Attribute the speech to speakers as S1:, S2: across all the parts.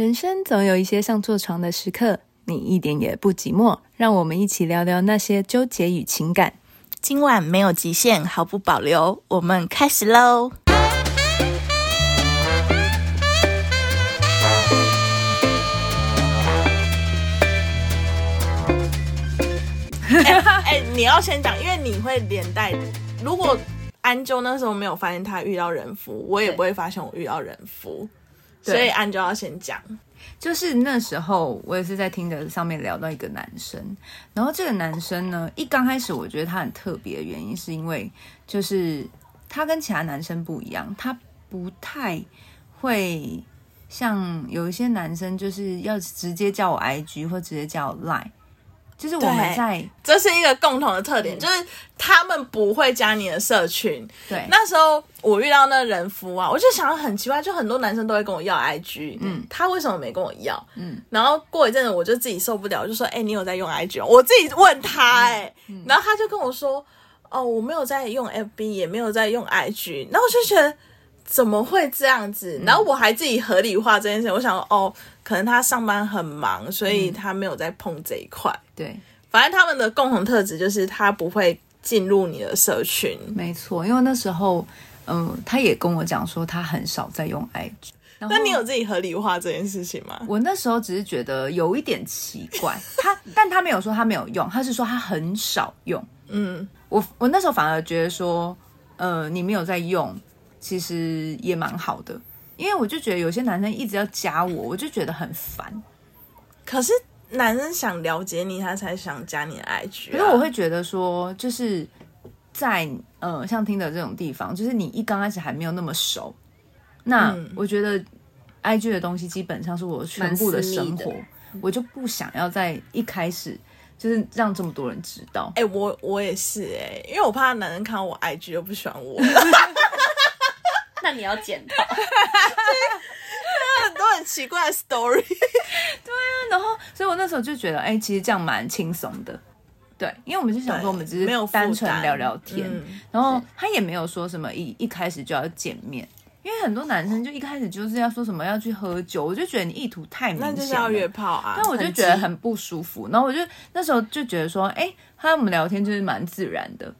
S1: 人生总有一些像坐床的时刻，你一点也不寂寞。让我们一起聊聊那些纠结与情感。
S2: 今晚没有极限，毫不保留，我们开始喽！哎、你要先讲，因为你会连带。如果安啾那时候没有发现他遇到人夫，我也不会发现我遇到人夫。所以安就要先讲，
S1: 就是那时候我也是在听的上面聊到一个男生，然后这个男生呢，一刚开始我觉得他很特别的原因是因为，就是他跟其他男生不一样，他不太会像有一些男生就是要直接叫我 IG 或直接叫我 Line。就是我们在，
S2: 这是一个共同的特点，嗯、就是他们不会加你的社群。
S1: 对，
S2: 那时候我遇到那人夫啊，我就想很奇怪，就很多男生都会跟我要 IG，嗯，他为什么没跟我要？嗯，然后过一阵子我就自己受不了，就说，哎、欸，你有在用 IG？我自己问他、欸，哎、嗯，然后他就跟我说，哦，我没有在用 FB，也没有在用 IG，然后我就觉得怎么会这样子？然后我还自己合理化这件事，我想说，哦。可能他上班很忙，所以他没有在碰这一块。
S1: 嗯、对，反正
S2: 他们的共同特质就是他不会进入你的社群。
S1: 没错，因为那时候，嗯、呃，他也跟我讲说他很少在用 IG。
S2: 那你有自己合理化这件事情吗？
S1: 我那时候只是觉得有一点奇怪，他，但他没有说他没有用，他是说他很少用。嗯，我我那时候反而觉得说，呃，你没有在用，其实也蛮好的。因为我就觉得有些男生一直要加我，我就觉得很烦。
S2: 可是男生想了解你，他才想加你的 IG 啊。
S1: 可是我会觉得说，就是在呃，像听的这种地方，就是你一刚开始还没有那么熟，那我觉得 IG 的东西基本上是我全部的生活，我就不想要在一开始就是让这么多人知道。
S2: 哎、欸，我我也是哎、欸，因为我怕男人看到我 IG 又不喜欢我。
S3: 那你要检讨，
S2: 很多很奇怪的 story。对
S1: 啊，然后，所以我那时候就觉得，哎、欸，其实这样蛮轻松的。对，因为我们就想说，我们只是单纯聊聊天，嗯、然后他也没有说什么一一开始就要见面，因为很多男生就一开始就是要说什么要去喝酒，我就觉得你意图太明显，那
S2: 就是要约炮啊。
S1: 但我就觉得很不舒服，然后我就那时候就觉得说，哎、欸，他跟我们聊天就是蛮自然的。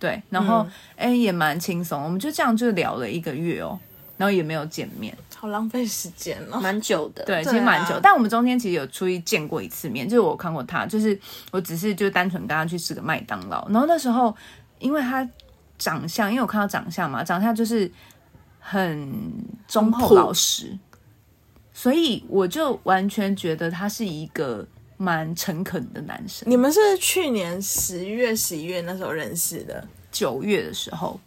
S1: 对，然后哎、嗯，也蛮轻松，我们就这样就聊了一个月哦，然后也没有见面，
S2: 好浪费时间哦，
S3: 蛮久的。
S1: 对，其实蛮久，但我们中间其实有出去见过一次面，就是我看过他，就是我只是就单纯跟他去吃个麦当劳，然后那时候因为他长相，因为我看到长相嘛，长相就是很忠厚老实，所以我就完全觉得他是一个。蛮诚恳的男生。
S2: 你们是去年十月、十一月那时候认识的？
S1: 九月的时候。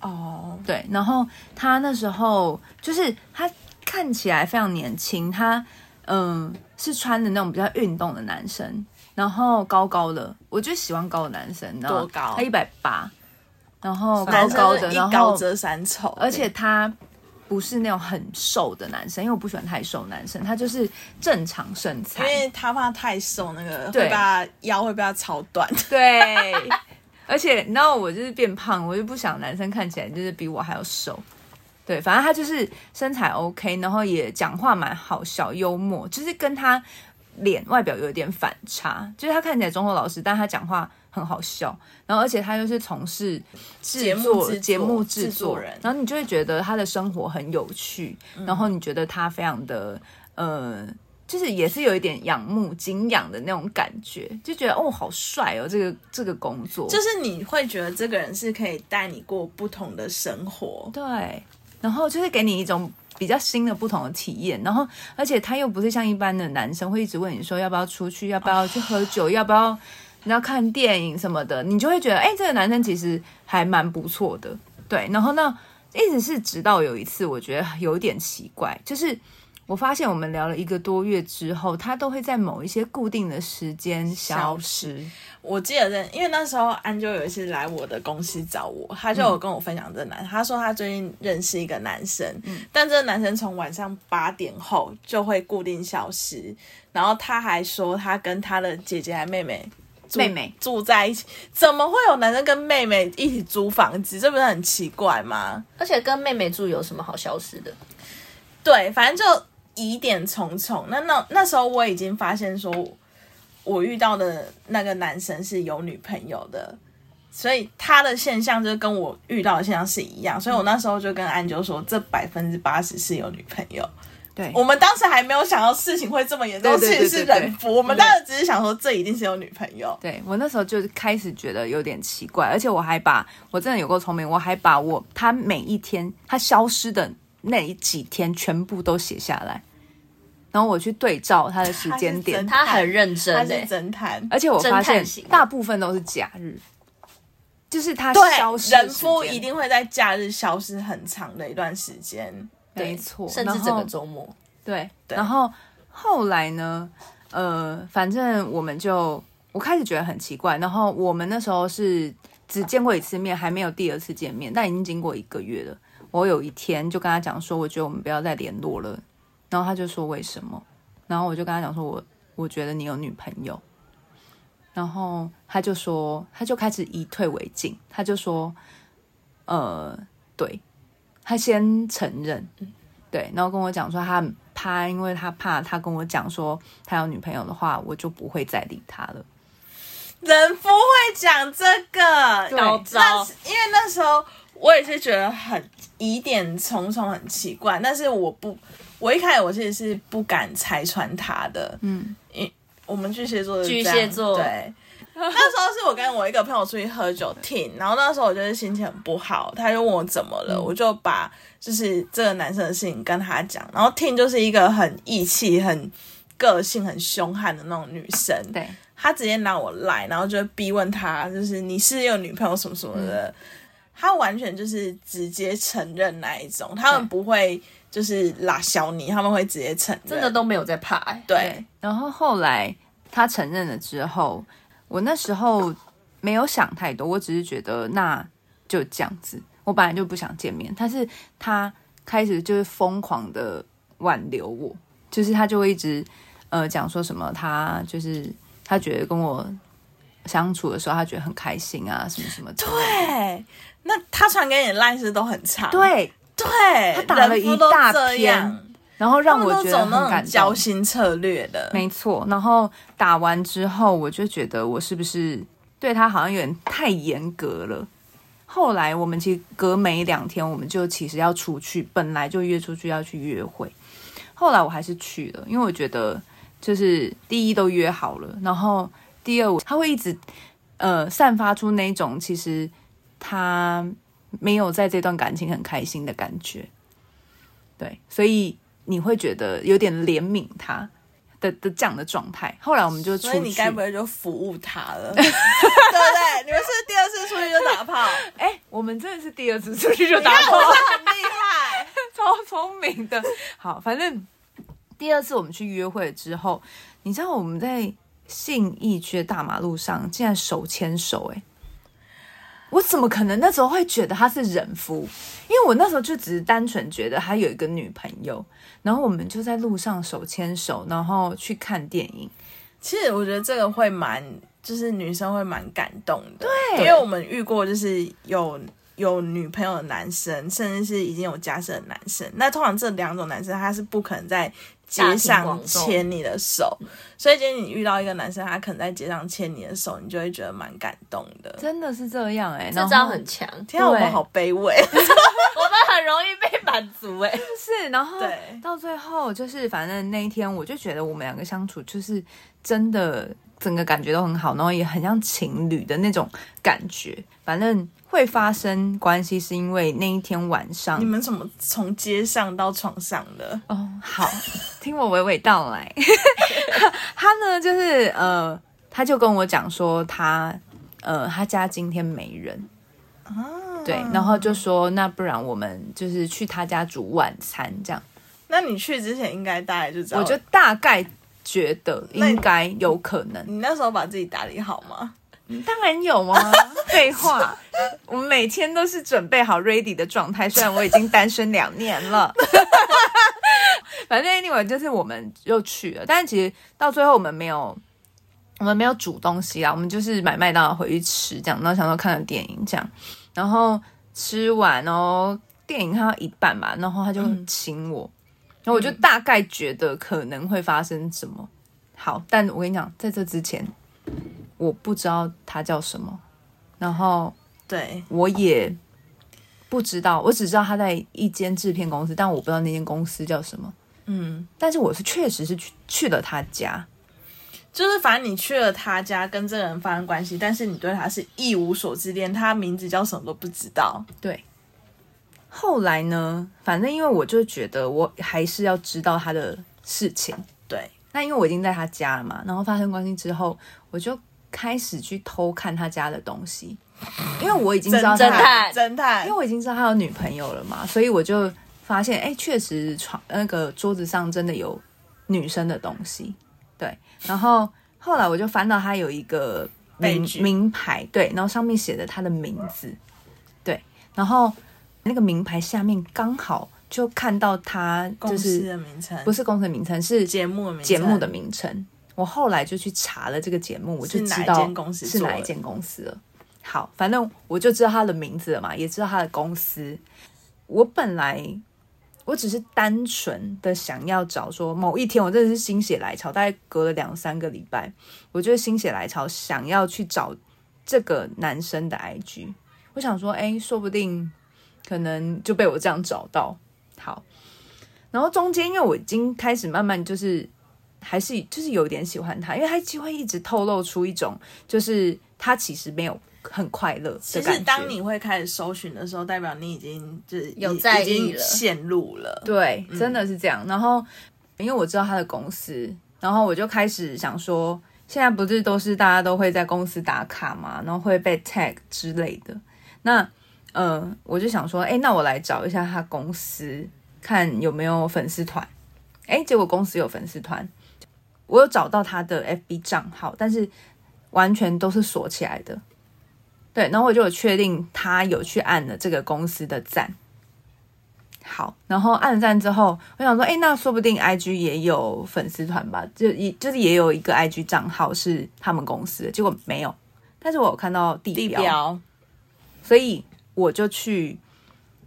S2: 哦，oh.
S1: 对。然后他那时候就是他看起来非常年轻，他嗯是穿的那种比较运动的男生，然后高高的，我就喜欢高的男生。
S2: 多高？
S1: 他一百八，然后高高的，然后
S2: 高遮三丑，
S1: 而且他。不是那种很瘦的男生，因为我不喜欢太瘦男生，他就是正常身材。
S2: 因为他怕太瘦，那个会把腰会被他超短。
S1: 对，而且你知道我就是变胖，我就不想男生看起来就是比我还要瘦。对，反正他就是身材 OK，然后也讲话蛮好笑、幽默，就是跟他脸外表有点反差，就是他看起来忠厚老实，但他讲话。很好笑，然后而且他又是从事制作节目制作人，然后你就会觉得他的生活很有趣，嗯、然后你觉得他非常的呃，就是也是有一点仰慕、敬仰的那种感觉，就觉得哦，好帅哦，这个这个工作，
S2: 就是你会觉得这个人是可以带你过不同的生活，
S1: 对，然后就是给你一种比较新的、不同的体验，然后而且他又不是像一般的男生会一直问你说要不要出去，要不要去喝酒，要不要。你要看电影什么的，你就会觉得，哎、欸，这个男生其实还蛮不错的，对。然后呢，一直是直到有一次，我觉得有点奇怪，就是我发现我们聊了一个多月之后，他都会在某一些固定的时间消失。
S2: 我记得认，因为那时候安就有一次来我的公司找我，他就有跟我分享这个男，嗯、他说他最近认识一个男生，嗯、但这个男生从晚上八点后就会固定消失，然后他还说他跟他的姐姐还妹妹。
S1: 妹妹
S2: 住在一起，怎么会有男生跟妹妹一起租房子？这不是很奇怪吗？
S3: 而且跟妹妹住有什么好消失的？
S2: 对，反正就疑点重重。那那那时候我已经发现说，我遇到的那个男生是有女朋友的，所以他的现象就跟我遇到的现象是一样。所以我那时候就跟安啾说，这百分之八十是有女朋友。
S1: 对，
S2: 我们当时还没有想到事情会这么严重，其实是人夫。我们当时只是想说，这一定是有女朋友。
S1: 对，我那时候就开始觉得有点奇怪，而且我还把我真的有够聪明，我还把我他每一天他消失的那几天全部都写下来，然后我去对照他的时间点，
S3: 他很认真，
S2: 他是侦探，
S1: 而且我发现大部分都是假日，就是他消失，
S2: 人夫一定会在假日消失很长的一段时间。
S1: 没错，
S3: 甚至整个周末。
S1: 对，对，然后后来呢？呃，反正我们就我开始觉得很奇怪。然后我们那时候是只见过一次面，还没有第二次见面，但已经经过一个月了。我有一天就跟他讲说，我觉得我们不要再联络了。然后他就说为什么？然后我就跟他讲说我我觉得你有女朋友。然后他就说，他就开始以退为进，他就说，呃，对。他先承认，对，然后跟我讲说他怕，因为他怕他跟我讲说他有女朋友的话，我就不会再理他了。
S2: 人不会讲这个，
S3: 高招。
S2: 因为那时候我也是觉得很疑点重重，很奇怪。但是我不，我一开始我其实是不敢拆穿他的。嗯，因我们巨蟹座的
S3: 巨蟹座。
S2: 对。那时候是我跟我一个朋友出去喝酒听，然后那时候我就是心情很不好，他就问我怎么了，嗯、我就把就是这个男生的事情跟他讲，然后听就是一个很义气、很个性、很凶悍的那种女生，
S1: 对，
S2: 他直接拿我赖，然后就逼问他，就是你是有女朋友什么什么的，嗯、他完全就是直接承认那一种，他们不会就是拉小你，他们会直接承认，
S3: 真的都没有在怕、欸，
S2: 对，
S1: 对，然后后来他承认了之后。我那时候没有想太多，我只是觉得那就这样子。我本来就不想见面，但是他开始就是疯狂的挽留我，就是他就会一直呃讲说什么，他就是他觉得跟我相处的时候，他觉得很开心啊，什么什么
S2: 的。对，那他传给你的 line 是都很差。
S1: 对
S2: 对，
S1: 他打了一大篇。然后让我觉得很感动，
S2: 交心策略的，
S1: 没错。然后打完之后，我就觉得我是不是对他好像有点太严格了。后来我们其实隔没两天，我们就其实要出去，本来就约出去要去约会。后来我还是去了，因为我觉得就是第一都约好了，然后第二我他会一直呃散发出那种其实他没有在这段感情很开心的感觉。对，所以。你会觉得有点怜悯他的的这样的状态。后来我们就出去，所以
S2: 你该不会就服务他了，对不对？你们是第二次出去就打炮？
S1: 哎、欸，我们真的是第二次出去就打炮，
S2: 很厉害，
S1: 超聪明的。好，反正第二次我们去约会之后，你知道我们在信义区的大马路上竟然手牵手、欸，哎。我怎么可能那时候会觉得他是人夫？因为我那时候就只是单纯觉得他有一个女朋友，然后我们就在路上手牵手，然后去看电影。
S2: 其实我觉得这个会蛮，就是女生会蛮感动的。
S1: 对，
S2: 因为我们遇过就是有有女朋友的男生，甚至是已经有家室的男生。那通常这两种男生他是不可能在。街上牵你的手，所以今天你遇到一个男生，他可能在街上牵你的手，你就会觉得蛮感动的。
S1: 真的是这样哎、欸，
S3: 这招很强。
S2: 天啊，我们好卑微，我
S3: 们很容易被满足哎。
S1: 是，然后到最后就是，反正那一天我就觉得我们两个相处就是真的，整个感觉都很好，然后也很像情侣的那种感觉。反正。会发生关系是因为那一天晚上，
S2: 你们怎么从街上到床上的？
S1: 哦，好，听我娓娓道来。他呢，就是呃，他就跟我讲说他呃，他家今天没人啊，对，然后就说那不然我们就是去他家煮晚餐这样。
S2: 那你去之前应该大概就知道，
S1: 我就大概觉得应该有可能。
S2: 你，你那时候把自己打理好吗？
S1: 当然有啊，废话，我们每天都是准备好 ready 的状态。虽然我已经单身两年了，反正 anyway 就是我们又去了，但是其实到最后我们没有，我们没有煮东西啊，我们就是买麦当劳回去吃，这样，然后想说看个电影这样，然后吃完哦，电影看到一半吧，然后他就亲我，然后我就大概觉得可能会发生什么。好，但我跟你讲，在这之前，我不知道他叫什么，然后
S2: 对
S1: 我也不知道，我只知道他在一间制片公司，但我不知道那间公司叫什么。
S2: 嗯，
S1: 但是我是确实是去去了他家，
S2: 就是反正你去了他家，跟这个人发生关系，但是你对他是一无所知，连他名字叫什么都不知道。
S1: 对。后来呢，反正因为我就觉得我还是要知道他的事情。
S2: 对，
S1: 那因为我已经在他家了嘛，然后发生关系之后，我就开始去偷看他家的东西，因为我已经知道他
S3: 侦探。
S2: 侦探，
S1: 因为我已经知道他有女朋友了嘛，所以我就发现，哎，确实床那个桌子上真的有女生的东西。对，然后后来我就翻到他有一个名名牌，对，然后上面写着他的名字，对，然后。那个名牌下面刚好就看到他，就是公司
S2: 的名称，
S1: 不是公司的名称，是
S2: 节目的名
S1: 节目的名称。我后来就去查了这个节目，我就知道是哪一间公司了。好，反正我就知道他的名字了嘛，也知道他的公司。我本来我只是单纯的想要找说，某一天我真的是心血来潮，大概隔了两三个礼拜，我就心血来潮想要去找这个男生的 IG。我想说，哎，说不定。可能就被我这样找到，好，然后中间因为我已经开始慢慢就是还是就是有点喜欢他，因为他就会一直透露出一种就是他其实没有很快乐。
S2: 其实当你会开始搜寻的时候，代表你已经就是
S3: 有在意了，
S2: 陷入了。
S1: 对，真的是这样。嗯、然后因为我知道他的公司，然后我就开始想说，现在不是都是大家都会在公司打卡嘛，然后会被 tag 之类的，那。嗯，我就想说，哎，那我来找一下他公司，看有没有粉丝团。哎，结果公司有粉丝团，我有找到他的 FB 账号，但是完全都是锁起来的。对，然后我就有确定他有去按了这个公司的赞。好，然后按了赞之后，我想说，哎，那说不定 IG 也有粉丝团吧？就一就是也有一个 IG 账号是他们公司的，结果没有。但是我有看到地标，
S2: 地标，
S1: 所以。我就去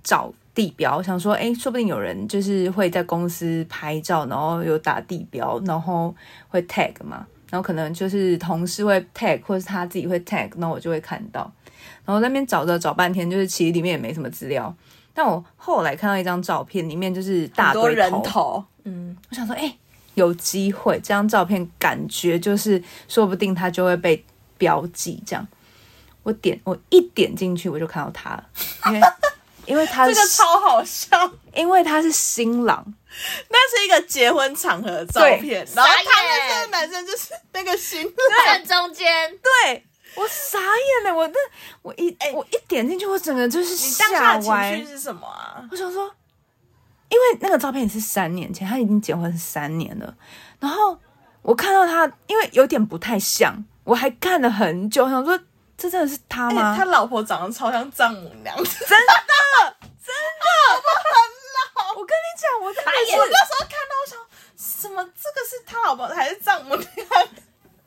S1: 找地标，想说，哎，说不定有人就是会在公司拍照，然后有打地标，然后会 tag 嘛，然后可能就是同事会 tag，或是他自己会 tag，那我就会看到。然后那边找着找半天，就是其实里面也没什么资料。但我后来看到一张照片，里面就是大多
S2: 人头，嗯，
S1: 我想说，哎，有机会，这张照片感觉就是说不定他就会被标记这样。我点我一点进去，我就看到他了，因为因为他
S2: 这个超好笑，
S1: 因为他是新郎，
S2: 那是一个结婚场合的照片，然后他们这个男生就是那个新郎
S3: 在中间，
S1: 对，我傻眼了，我那我一、欸、我一点进去，我整个就是吓歪。
S2: 情绪是什么啊？
S1: 我想说，因为那个照片也是三年前，他已经结婚三年了，然后我看到他，因为有点不太像，我还看了很久，想说。这真的是他吗？
S2: 欸、他老婆长得超像丈母娘，真的，
S1: 真的，
S2: 老婆很老。
S1: 我跟你讲，我在
S2: 我那时候看到，我想什么？这个是他老婆还是丈母娘？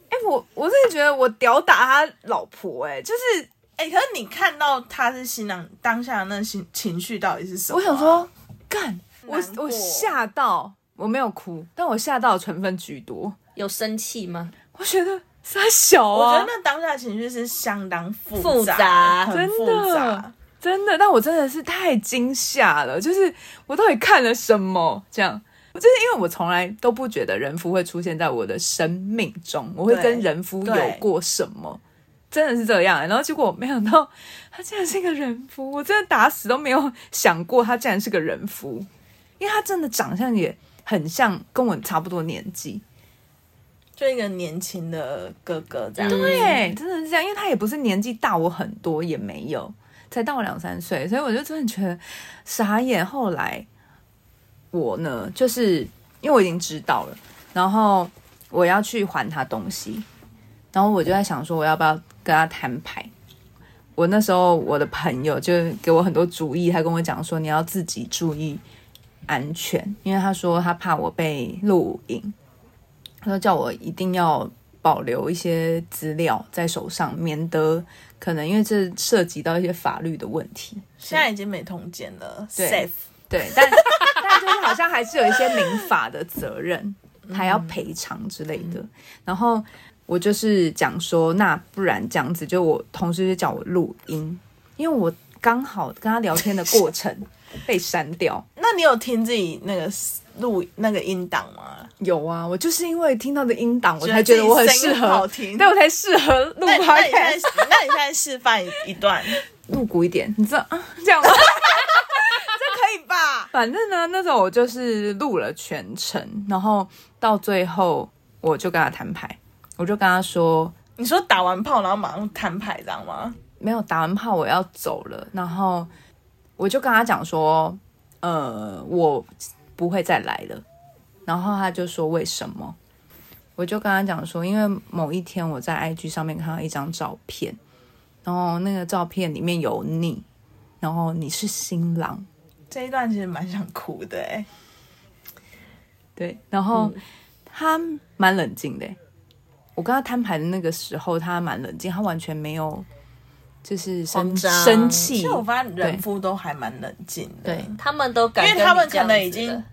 S1: 哎、欸，我我真的觉得我屌打他老婆、欸，哎，就是，
S2: 哎、欸，可是你看到他是新郎当下的那情情绪到底是什么、啊？
S1: 我想说，干，我我吓到，我没有哭，但我吓到的成分居多。
S3: 有生气吗？
S1: 我觉得。三小啊！
S2: 我觉得那当下的情绪是相当复杂，
S3: 复杂
S2: 很复杂，
S1: 真的。但我真的是太惊吓了，就是我到底看了什么？这样，就是因为我从来都不觉得人夫会出现在我的生命中，我会跟人夫有过什么，真的是这样。然后结果我没想到他竟然是一个人夫，我真的打死都没有想过他竟然是个人夫，因为他真的长相也很像跟我差不多年纪。
S2: 就一个年轻的哥哥这样，
S1: 对，真的是这样，因为他也不是年纪大我很多，也没有，才大我两三岁，所以我就真的觉得傻眼。后来我呢，就是因为我已经知道了，然后我要去还他东西，然后我就在想说，我要不要跟他摊牌？我那时候我的朋友就给我很多主意，他跟我讲说，你要自己注意安全，因为他说他怕我被录影。他说叫我一定要保留一些资料在手上，免得可能因为这涉及到一些法律的问题。
S2: 现在已经没通奸了
S1: 对
S2: ，safe。
S1: 对，但但就是好像还是有一些民法的责任，还要赔偿之类的。然后我就是讲说，那不然这样子，就我同事就叫我录音，因为我刚好跟他聊天的过程 被删掉。
S2: 那你有听自己那个录那个音档吗？
S1: 有啊，我就是因为听到的音档，我才觉得我很适合，
S2: 好听，
S1: 对我才适合录。
S2: 那你现在，那你现在示范一段，
S1: 露骨一点，你知道啊？这样吗？这可以吧？反正呢，那时候我就是录了全程，然后到最后我就跟他摊牌，我就跟他说：“
S2: 你说打完炮然后马上摊牌，知道吗？”
S1: 没有打完炮我要走了，然后我就跟他讲说：“呃，我不会再来了。”然后他就说：“为什么？”我就跟他讲说：“因为某一天我在 IG 上面看到一张照片，然后那个照片里面有你，然后你是新郎。”
S2: 这一段其实蛮想哭的哎。
S1: 对，然后他蛮冷静的。我跟他摊牌的那个时候，他蛮冷静，他完全没有就是生生气。
S2: 其实我发现人夫都还蛮冷静的，
S3: 对，他们都感觉
S2: 因为他们可能已经。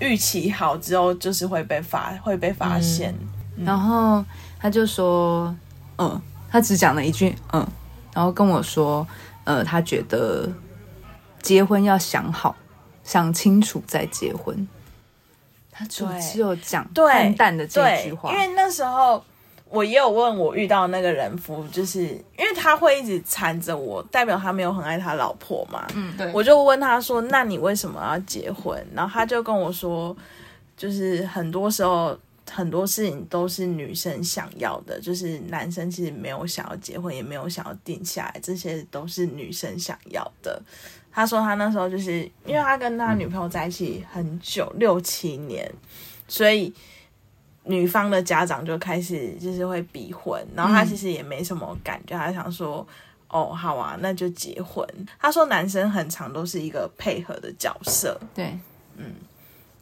S2: 预期好之后，就是会被发会被发现。
S1: 嗯、然后他就说：“嗯，他只讲了一句‘嗯’，然后跟我说：‘呃，他觉得结婚要想好，想清楚再结婚。’他就只有讲淡淡的这句话。
S2: 因为那时候。”我也有问我遇到那个人夫，就是因为他会一直缠着我，代表他没有很爱他老婆嘛。
S1: 嗯，对。
S2: 我就问他说：“那你为什么要结婚？”然后他就跟我说：“就是很多时候很多事情都是女生想要的，就是男生其实没有想要结婚，也没有想要定下来，这些都是女生想要的。”他说他那时候就是因为他跟他女朋友在一起很久，六七年，所以。女方的家长就开始就是会逼婚，然后他其实也没什么感觉，嗯、他想说哦，好啊，那就结婚。他说男生很常都是一个配合的角色，
S1: 对，
S2: 嗯。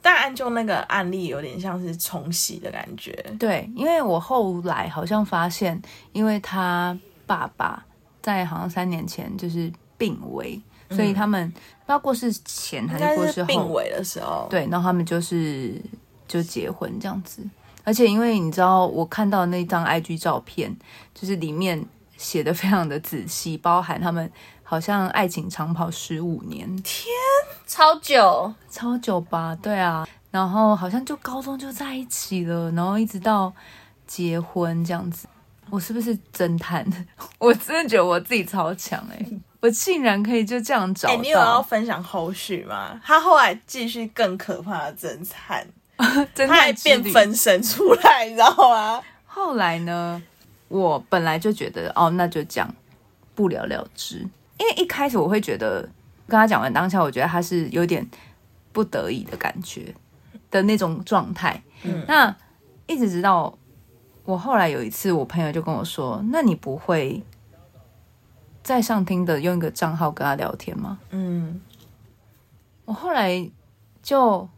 S2: 但按就那个案例有点像是冲洗的感觉，
S1: 对，因为我后来好像发现，因为他爸爸在好像三年前就是病危，嗯、所以他们不知道过世前还是过世后
S2: 病危的时候，
S1: 对，然后他们就是就结婚这样子。而且因为你知道，我看到那张 IG 照片，就是里面写的非常的仔细，包含他们好像爱情长跑十五年，
S2: 天，
S3: 超久，
S1: 超久吧？对啊，然后好像就高中就在一起了，然后一直到结婚这样子。我是不是侦探？我真的觉得我自己超强哎、欸！我竟然可以就这样找到。欸，
S2: 你有要分享后续吗？他后来继续更可怕的侦探。他还变分身出来，你知道吗？
S1: 后来呢，我本来就觉得哦，那就讲不了了之。因为一开始我会觉得跟他讲完当下，我觉得他是有点不得已的感觉的那种状态。嗯，那一直直到我后来有一次，我朋友就跟我说：“那你不会在上听的用一个账号跟他聊天吗？”嗯，我后来就。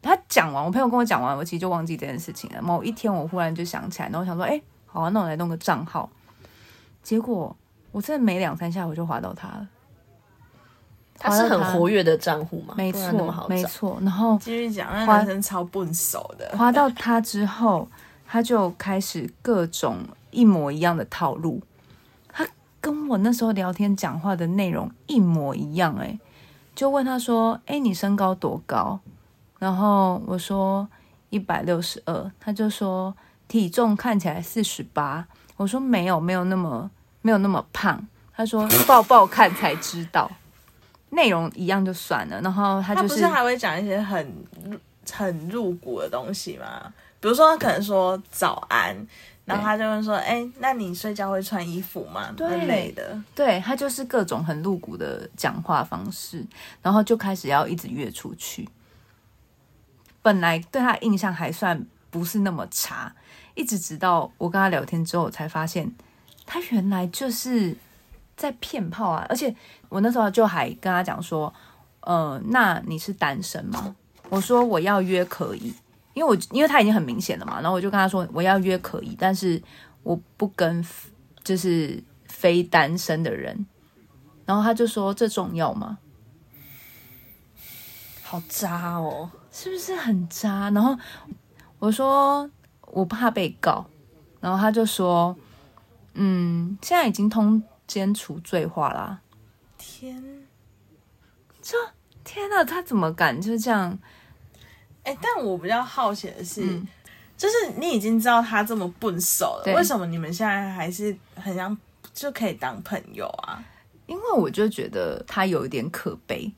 S1: 他讲完，我朋友跟我讲完，我其实就忘记这件事情了。某一天，我忽然就想起来，然后我想说，哎、欸，好啊，那我来弄个账号。结果我真的没两三下，我就划到他了。
S3: 他是很活跃的账户嘛？
S1: 没错，没错。然后
S2: 继续讲，那男生超笨手的。
S1: 划到他之后，他就开始各种一模一样的套路。他跟我那时候聊天讲话的内容一模一样，哎，就问他说，哎、欸，你身高多高？然后我说一百六十二，他就说体重看起来四十八。我说没有，没有那么没有那么胖。他说 抱抱看才知道，内容一样就算了。然后他就是，他不是
S2: 还会讲一些很很入骨的东西吗？比如说他可能说早安，然后他就会说哎对，那你睡觉会穿衣服吗？对，类的。
S1: 对，他就是各种很露骨的讲话方式，然后就开始要一直约出去。本来对他印象还算不是那么差，一直直到我跟他聊天之后，才发现他原来就是在骗炮啊！而且我那时候就还跟他讲说：“呃，那你是单身吗？”我说：“我要约可以，因为我因为他已经很明显了嘛。”然后我就跟他说：“我要约可以，但是我不跟就是非单身的人。”然后他就说：“这重要吗？”
S3: 好渣哦，
S1: 是不是很渣？然后我说我怕被告，然后他就说，嗯，现在已经通奸除罪化啦。
S2: 天，
S1: 这天呐，他怎么敢就这样？
S2: 哎、欸，但我比较好奇的是，嗯、就是你已经知道他这么笨手了，为什么你们现在还是很像就可以当朋友啊？
S1: 因为我就觉得他有一点可悲，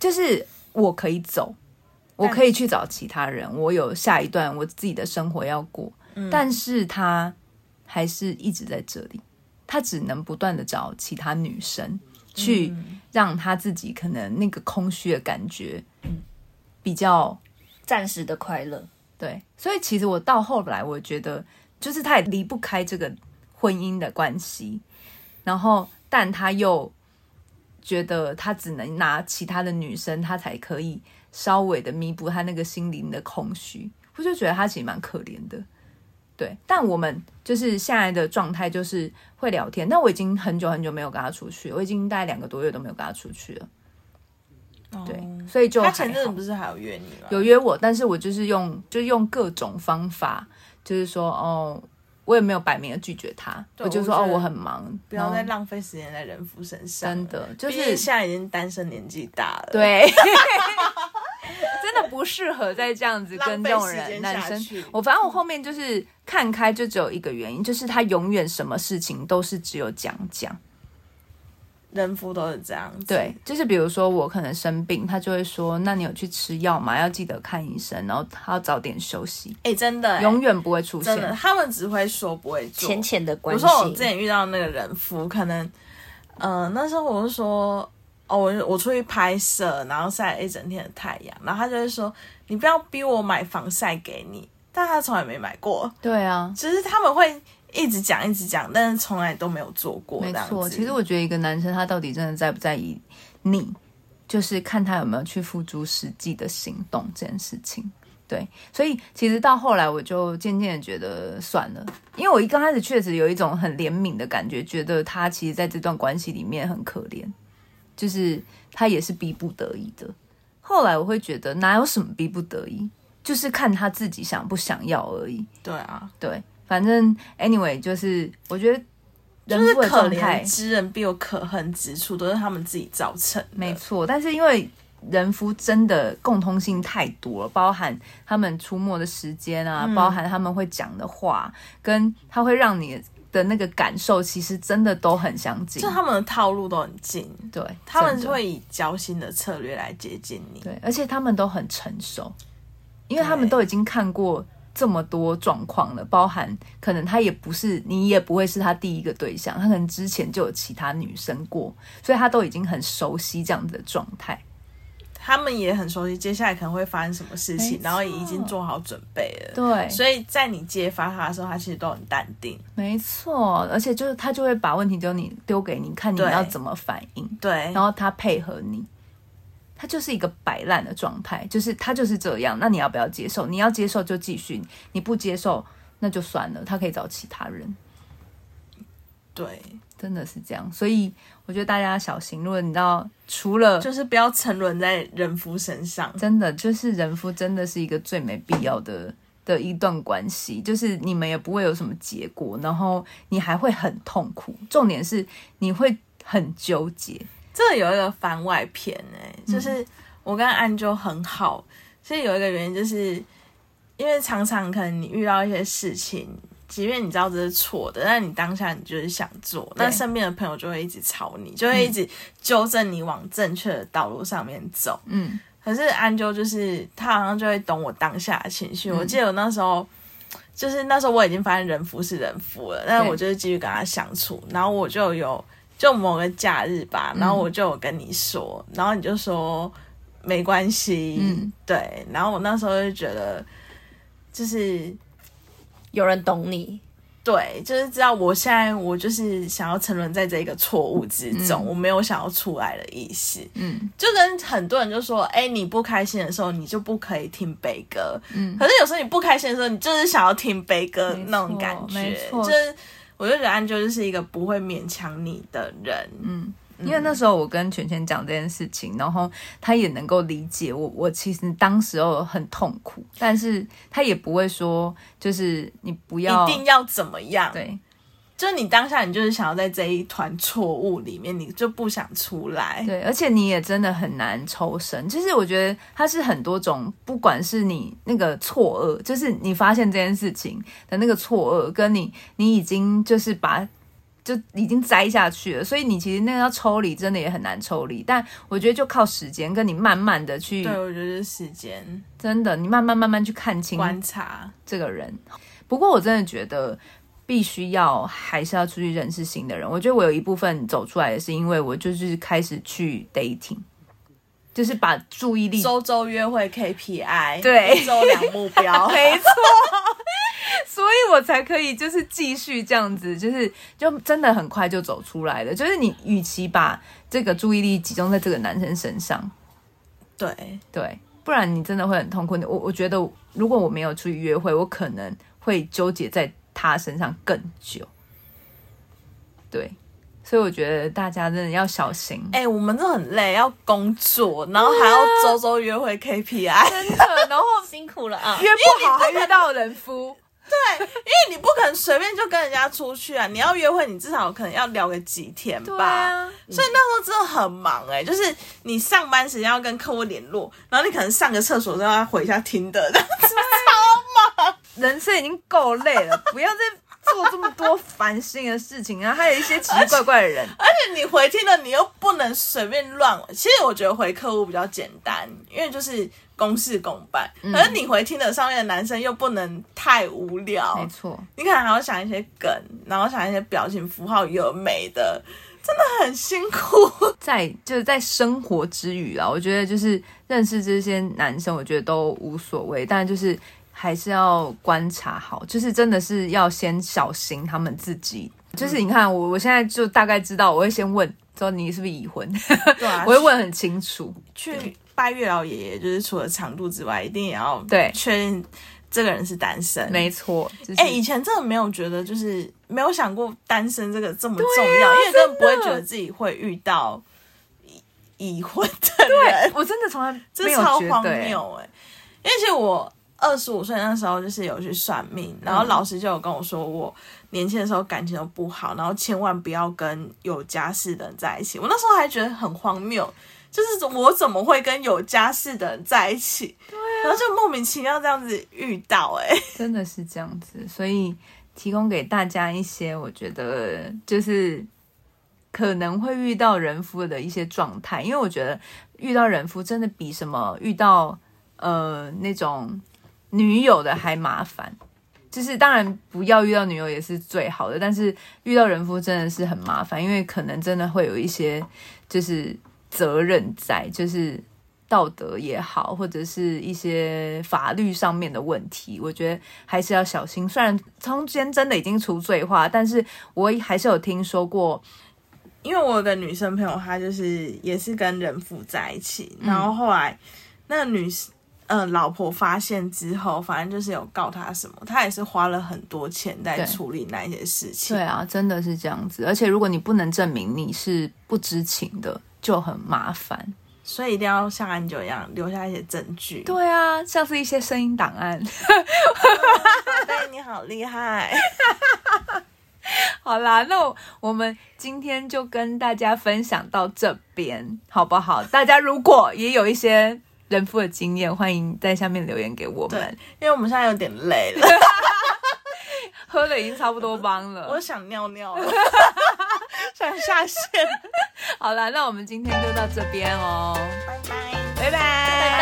S1: 就是我可以走，我可以去找其他人，我有下一段我自己的生活要过，嗯、但是他还是一直在这里，他只能不断的找其他女生去让他自己可能那个空虚的感觉比较。
S3: 暂时的快乐，
S1: 对，所以其实我到后来，我觉得就是他也离不开这个婚姻的关系，然后但他又觉得他只能拿其他的女生，他才可以稍微的弥补他那个心灵的空虚。我就觉得他其实蛮可怜的，对。但我们就是现在的状态就是会聊天，但我已经很久很久没有跟他出去，我已经大概两个多月都没有跟他出去了。对，所以就
S2: 他前阵子不是还有约你吗？
S1: 有约我，但是我就是用，就用各种方法，就是说，哦，我也没有摆明的拒绝他，我就说，哦，我很忙，
S2: 不要再浪费时间在人夫身上。
S1: 真的，就是
S2: 现在已经单身年纪大了，
S1: 对，真的不适合再这样子跟这种人男生。我反正我后面就是看开，就只有一个原因，就是他永远什么事情都是只有讲讲。
S2: 人夫都是这样子，
S1: 对，就是比如说我可能生病，他就会说：“那你有去吃药吗？要记得看医生，然后他要早点休息。”
S2: 哎，真的，
S1: 永远不会出现。
S2: 真的，他们只会说不会做。
S3: 浅浅的关系。
S2: 我说我之前遇到那个人夫，可能，嗯、呃，那时候我就说：“哦，我我出去拍摄，然后晒了一整天的太阳。”然后他就会说：“你不要逼我买防晒给你。”但他从来没买过。
S1: 对啊，
S2: 只是他们会。一直讲一直讲，但是从来都没有做过。没错，
S1: 其实我觉得一个男生他到底真的在不在意你，就是看他有没有去付诸实际的行动这件事情。对，所以其实到后来我就渐渐的觉得算了，因为我一刚开始确实有一种很怜悯的感觉，觉得他其实在这段关系里面很可怜，就是他也是逼不得已的。后来我会觉得哪有什么逼不得已，就是看他自己想不想要而已。
S2: 对啊，
S1: 对。反正，anyway，就是我觉得人
S2: 就是可怜之人必有可恨之处，都是他们自己造成。
S1: 没错，但是因为人夫真的共通性太多了，包含他们出没的时间啊，嗯、包含他们会讲的话，跟他会让你的那个感受，其实真的都很相近。
S2: 就他们的套路都很近，
S1: 对，
S2: 他们会以交心的策略来接近你。
S1: 对，而且他们都很成熟，因为他们都已经看过。这么多状况了，包含可能他也不是，你也不会是他第一个对象，他可能之前就有其他女生过，所以他都已经很熟悉这样子的状态。
S2: 他们也很熟悉接下来可能会发生什么事情，然后也已经做好准备了。
S1: 对，
S2: 所以在你揭发他的时候，他其实都很淡定。
S1: 没错，而且就是他就会把问题丢你丢给你，看你要怎么反应。
S2: 对，
S1: 然后他配合你。他就是一个摆烂的状态，就是他就是这样。那你要不要接受？你要接受就继续，你不接受那就算了。他可以找其他人。
S2: 对，
S1: 真的是这样。所以我觉得大家要小心。如果你知道，除了
S2: 就是不要沉沦在人夫身上，
S1: 真的就是人夫真的是一个最没必要的的一段关系。就是你们也不会有什么结果，然后你还会很痛苦。重点是你会很纠结。
S2: 这有一个番外篇哎，就是我跟安啾很好，其实有一个原因，就是因为常常可能你遇到一些事情，即便你知道这是错的，但你当下你就是想做，那身边的朋友就会一直吵你，就会一直纠正你往正确的道路上面走。嗯，可是安啾就是他好像就会懂我当下的情绪。嗯、我记得我那时候，就是那时候我已经发现人夫是人夫了，但是我就是继续跟他相处，然后我就有。就某个假日吧，然后我就有跟你说，嗯、然后你就说没关系，嗯、对，然后我那时候就觉得，就是
S3: 有人懂你，
S2: 对，就是知道我现在我就是想要沉沦在这个错误之中，嗯、我没有想要出来的意思，嗯，就跟很多人就说，哎，你不开心的时候，你就不可以听悲歌，嗯，可是有时候你不开心的时候，你就是想要听悲歌那种感觉，就是。我就觉得安啾就是一个不会勉强你的人，嗯，
S1: 因为那时候我跟全全讲这件事情，然后他也能够理解我。我其实当时候很痛苦，但是他也不会说，就是你不要
S2: 一定要怎么样。
S1: 对。
S2: 就你当下，你就是想要在这一团错误里面，你就不想出来。
S1: 对，而且你也真的很难抽身。就是我觉得它是很多种，不管是你那个错愕，就是你发现这件事情的那个错愕，跟你你已经就是把就已经栽下去了，所以你其实那个要抽离，真的也很难抽离。但我觉得就靠时间，跟你慢慢的去。
S2: 对，我觉得是时间，
S1: 真的，你慢慢慢慢去看清
S2: 观察
S1: 这个人。不过我真的觉得。必须要还是要出去认识新的人。我觉得我有一部分走出来也是因为我就是开始去 dating，就是把注意力
S2: 周周约会 KPI，
S1: 对，
S2: 一周两目标，
S1: 没错，所以我才可以就是继续这样子，就是就真的很快就走出来了。就是你与其把这个注意力集中在这个男生身上，
S2: 对
S1: 对，不然你真的会很痛苦。我我觉得如果我没有出去约会，我可能会纠结在。他身上更久，对，所以我觉得大家真的要小心。
S2: 哎、欸，我们这很累，要工作，然后还要周周约会 KPI，
S1: 真的，然后
S3: 辛苦了啊！
S1: 约不好还遇到人夫，
S2: 对，因为你不可能随便就跟人家出去啊！你要约会，你至少可能要聊个几天吧。啊、所以那时候真的很忙哎、欸，就是你上班时间要跟客户联络，然后你可能上个厕所都要回一下听的。
S1: 人生已经够累了，不要再做这么多烦心的事情啊！还有一些奇奇怪怪的人，
S2: 而且你回听了，你又不能随便乱。其实我觉得回客户比较简单，因为就是公事公办。可是你回听的上面的男生又不能太无聊，
S1: 没错。
S2: 你可能还要想一些梗，然后想一些表情符号有美的，真的很辛苦。
S1: 在就是在生活之余啊，我觉得就是认识这些男生，我觉得都无所谓，但就是。还是要观察好，就是真的是要先小心他们自己。就是你看我，我现在就大概知道，我会先问说你是不是已婚，
S2: 对啊，
S1: 我会问很清楚。
S2: 去拜月老爷爷，就是除了长度之外，一定也要
S1: 对
S2: 确认这个人是单身。
S1: 没错，哎、
S2: 就是欸，以前真的没有觉得，就是没有想过单身这个这么重要，啊、因为真的不会觉得自己会遇到已已婚的人。
S1: 我真的从来 没有觉得、欸、
S2: 这超荒谬哎，因为其实我。二十五岁那时候就是有去算命，然后老师就有跟我说，我年轻的时候感情都不好，然后千万不要跟有家室的人在一起。我那时候还觉得很荒谬，就是我怎么会跟有家室的人在一起？对啊，然后就莫名其妙这样子遇到、欸，哎，
S1: 真的是这样子。所以提供给大家一些，我觉得就是可能会遇到人夫的一些状态，因为我觉得遇到人夫真的比什么遇到呃那种。女友的还麻烦，就是当然不要遇到女友也是最好的，但是遇到人夫真的是很麻烦，因为可能真的会有一些就是责任在，就是道德也好，或者是一些法律上面的问题，我觉得还是要小心。虽然中间真的已经除罪化，但是我还是有听说过，
S2: 因为我有个女生朋友，她就是也是跟人夫在一起，然后后来那个女生。嗯、呃，老婆发现之后，反正就是有告他什么，他也是花了很多钱在处理那些事情。
S1: 对啊，真的是这样子。而且如果你不能证明你是不知情的，就很麻烦。
S2: 所以一定要像安九一样留下一些证据。
S1: 对啊，像是一些声音档案。
S2: 对，你好厉害。
S1: 好啦，那我们今天就跟大家分享到这边，好不好？大家如果也有一些。人夫的经验，欢迎在下面留言给我们。
S2: 因为我们现在有点累了，
S1: 喝的已经差不多帮了。
S2: 我想尿尿了，想下线。
S1: 好了，那我们今天就到这边哦，
S2: 拜拜，
S1: 拜拜，
S2: 拜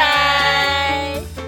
S2: 拜。